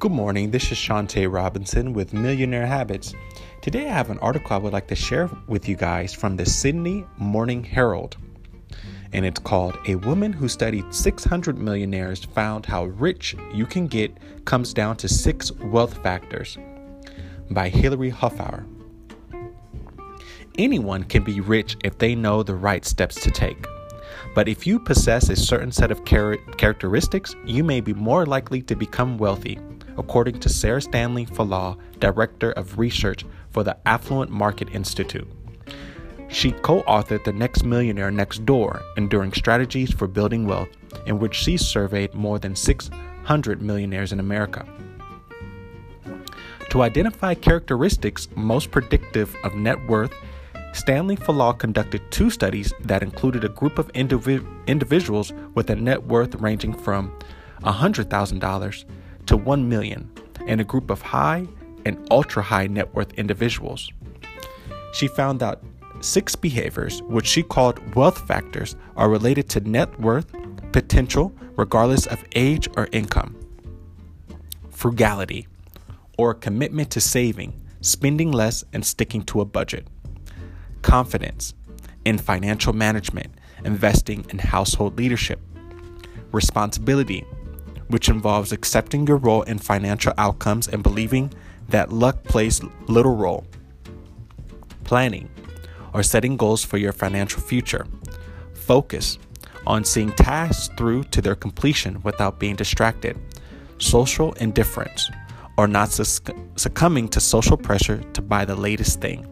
Good morning, this is Shantae Robinson with Millionaire Habits. Today I have an article I would like to share with you guys from the Sydney Morning Herald. And it's called A Woman Who Studied 600 Millionaires Found How Rich You Can Get Comes Down to Six Wealth Factors by Hillary Hoffower. Anyone can be rich if they know the right steps to take. But if you possess a certain set of char- characteristics, you may be more likely to become wealthy, according to Sarah Stanley Fallaw, Director of Research for the Affluent Market Institute. She co authored The Next Millionaire Next Door Enduring Strategies for Building Wealth, in which she surveyed more than 600 millionaires in America. To identify characteristics most predictive of net worth Stanley Fallaw conducted two studies that included a group of indivi- individuals with a net worth ranging from $100,000 to 1 million and a group of high and ultra high net worth individuals. She found out six behaviors, which she called wealth factors, are related to net worth potential regardless of age or income. Frugality, or commitment to saving, spending less, and sticking to a budget confidence in financial management, investing, and household leadership. Responsibility, which involves accepting your role in financial outcomes and believing that luck plays little role. Planning, or setting goals for your financial future. Focus, on seeing tasks through to their completion without being distracted. Social indifference, or not succumbing to social pressure to buy the latest thing.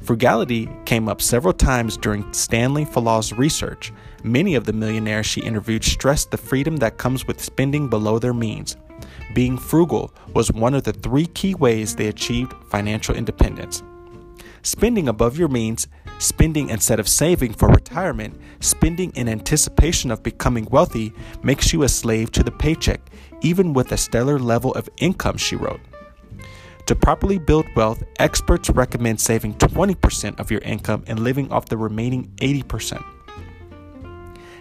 Frugality came up several times during Stanley Fallaw's research. Many of the millionaires she interviewed stressed the freedom that comes with spending below their means. Being frugal was one of the three key ways they achieved financial independence. Spending above your means, spending instead of saving for retirement, spending in anticipation of becoming wealthy makes you a slave to the paycheck, even with a stellar level of income, she wrote. To properly build wealth, experts recommend saving 20% of your income and living off the remaining 80%.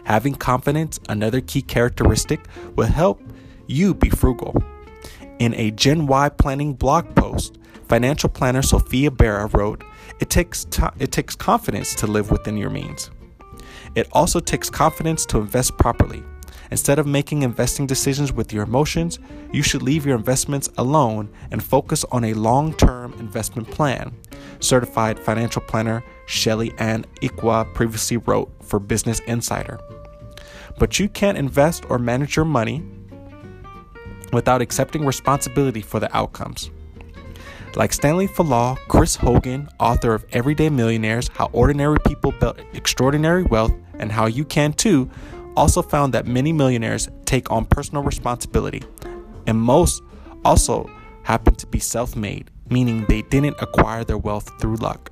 Having confidence, another key characteristic, will help you be frugal. In a Gen Y planning blog post, financial planner Sophia Bera wrote, it takes, it takes confidence to live within your means. It also takes confidence to invest properly. Instead of making investing decisions with your emotions, you should leave your investments alone and focus on a long term investment plan. Certified financial planner Shelly Ann Eweka previously wrote for Business Insider. But you can't invest or manage your money without accepting responsibility for the outcomes. Like Stanley Fallaw, Chris Hogan, author of Everyday Millionaires How Ordinary People Built Extraordinary Wealth and How You Can Too, also found that many millionaires take on personal responsibility, and most also happen to be self made, meaning they didn't acquire their wealth through luck.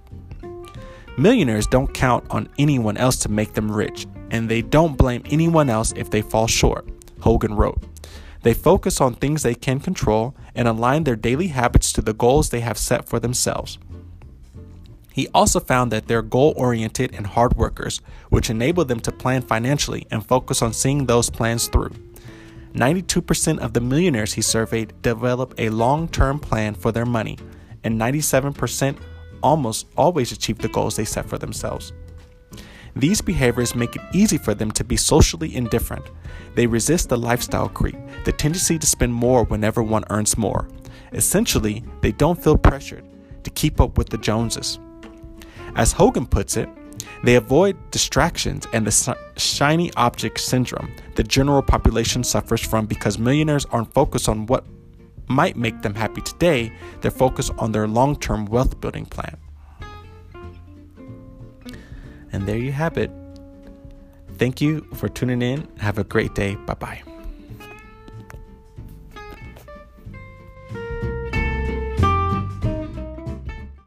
Millionaires don't count on anyone else to make them rich, and they don't blame anyone else if they fall short, Hogan wrote. They focus on things they can control and align their daily habits to the goals they have set for themselves. He also found that they're goal oriented and hard workers, which enable them to plan financially and focus on seeing those plans through. 92% of the millionaires he surveyed develop a long term plan for their money, and 97% almost always achieve the goals they set for themselves. These behaviors make it easy for them to be socially indifferent. They resist the lifestyle creep, the tendency to spend more whenever one earns more. Essentially, they don't feel pressured to keep up with the Joneses. As Hogan puts it, they avoid distractions and the shiny object syndrome the general population suffers from because millionaires aren't focused on what might make them happy today, they're focused on their long term wealth building plan. And there you have it. Thank you for tuning in. Have a great day. Bye bye.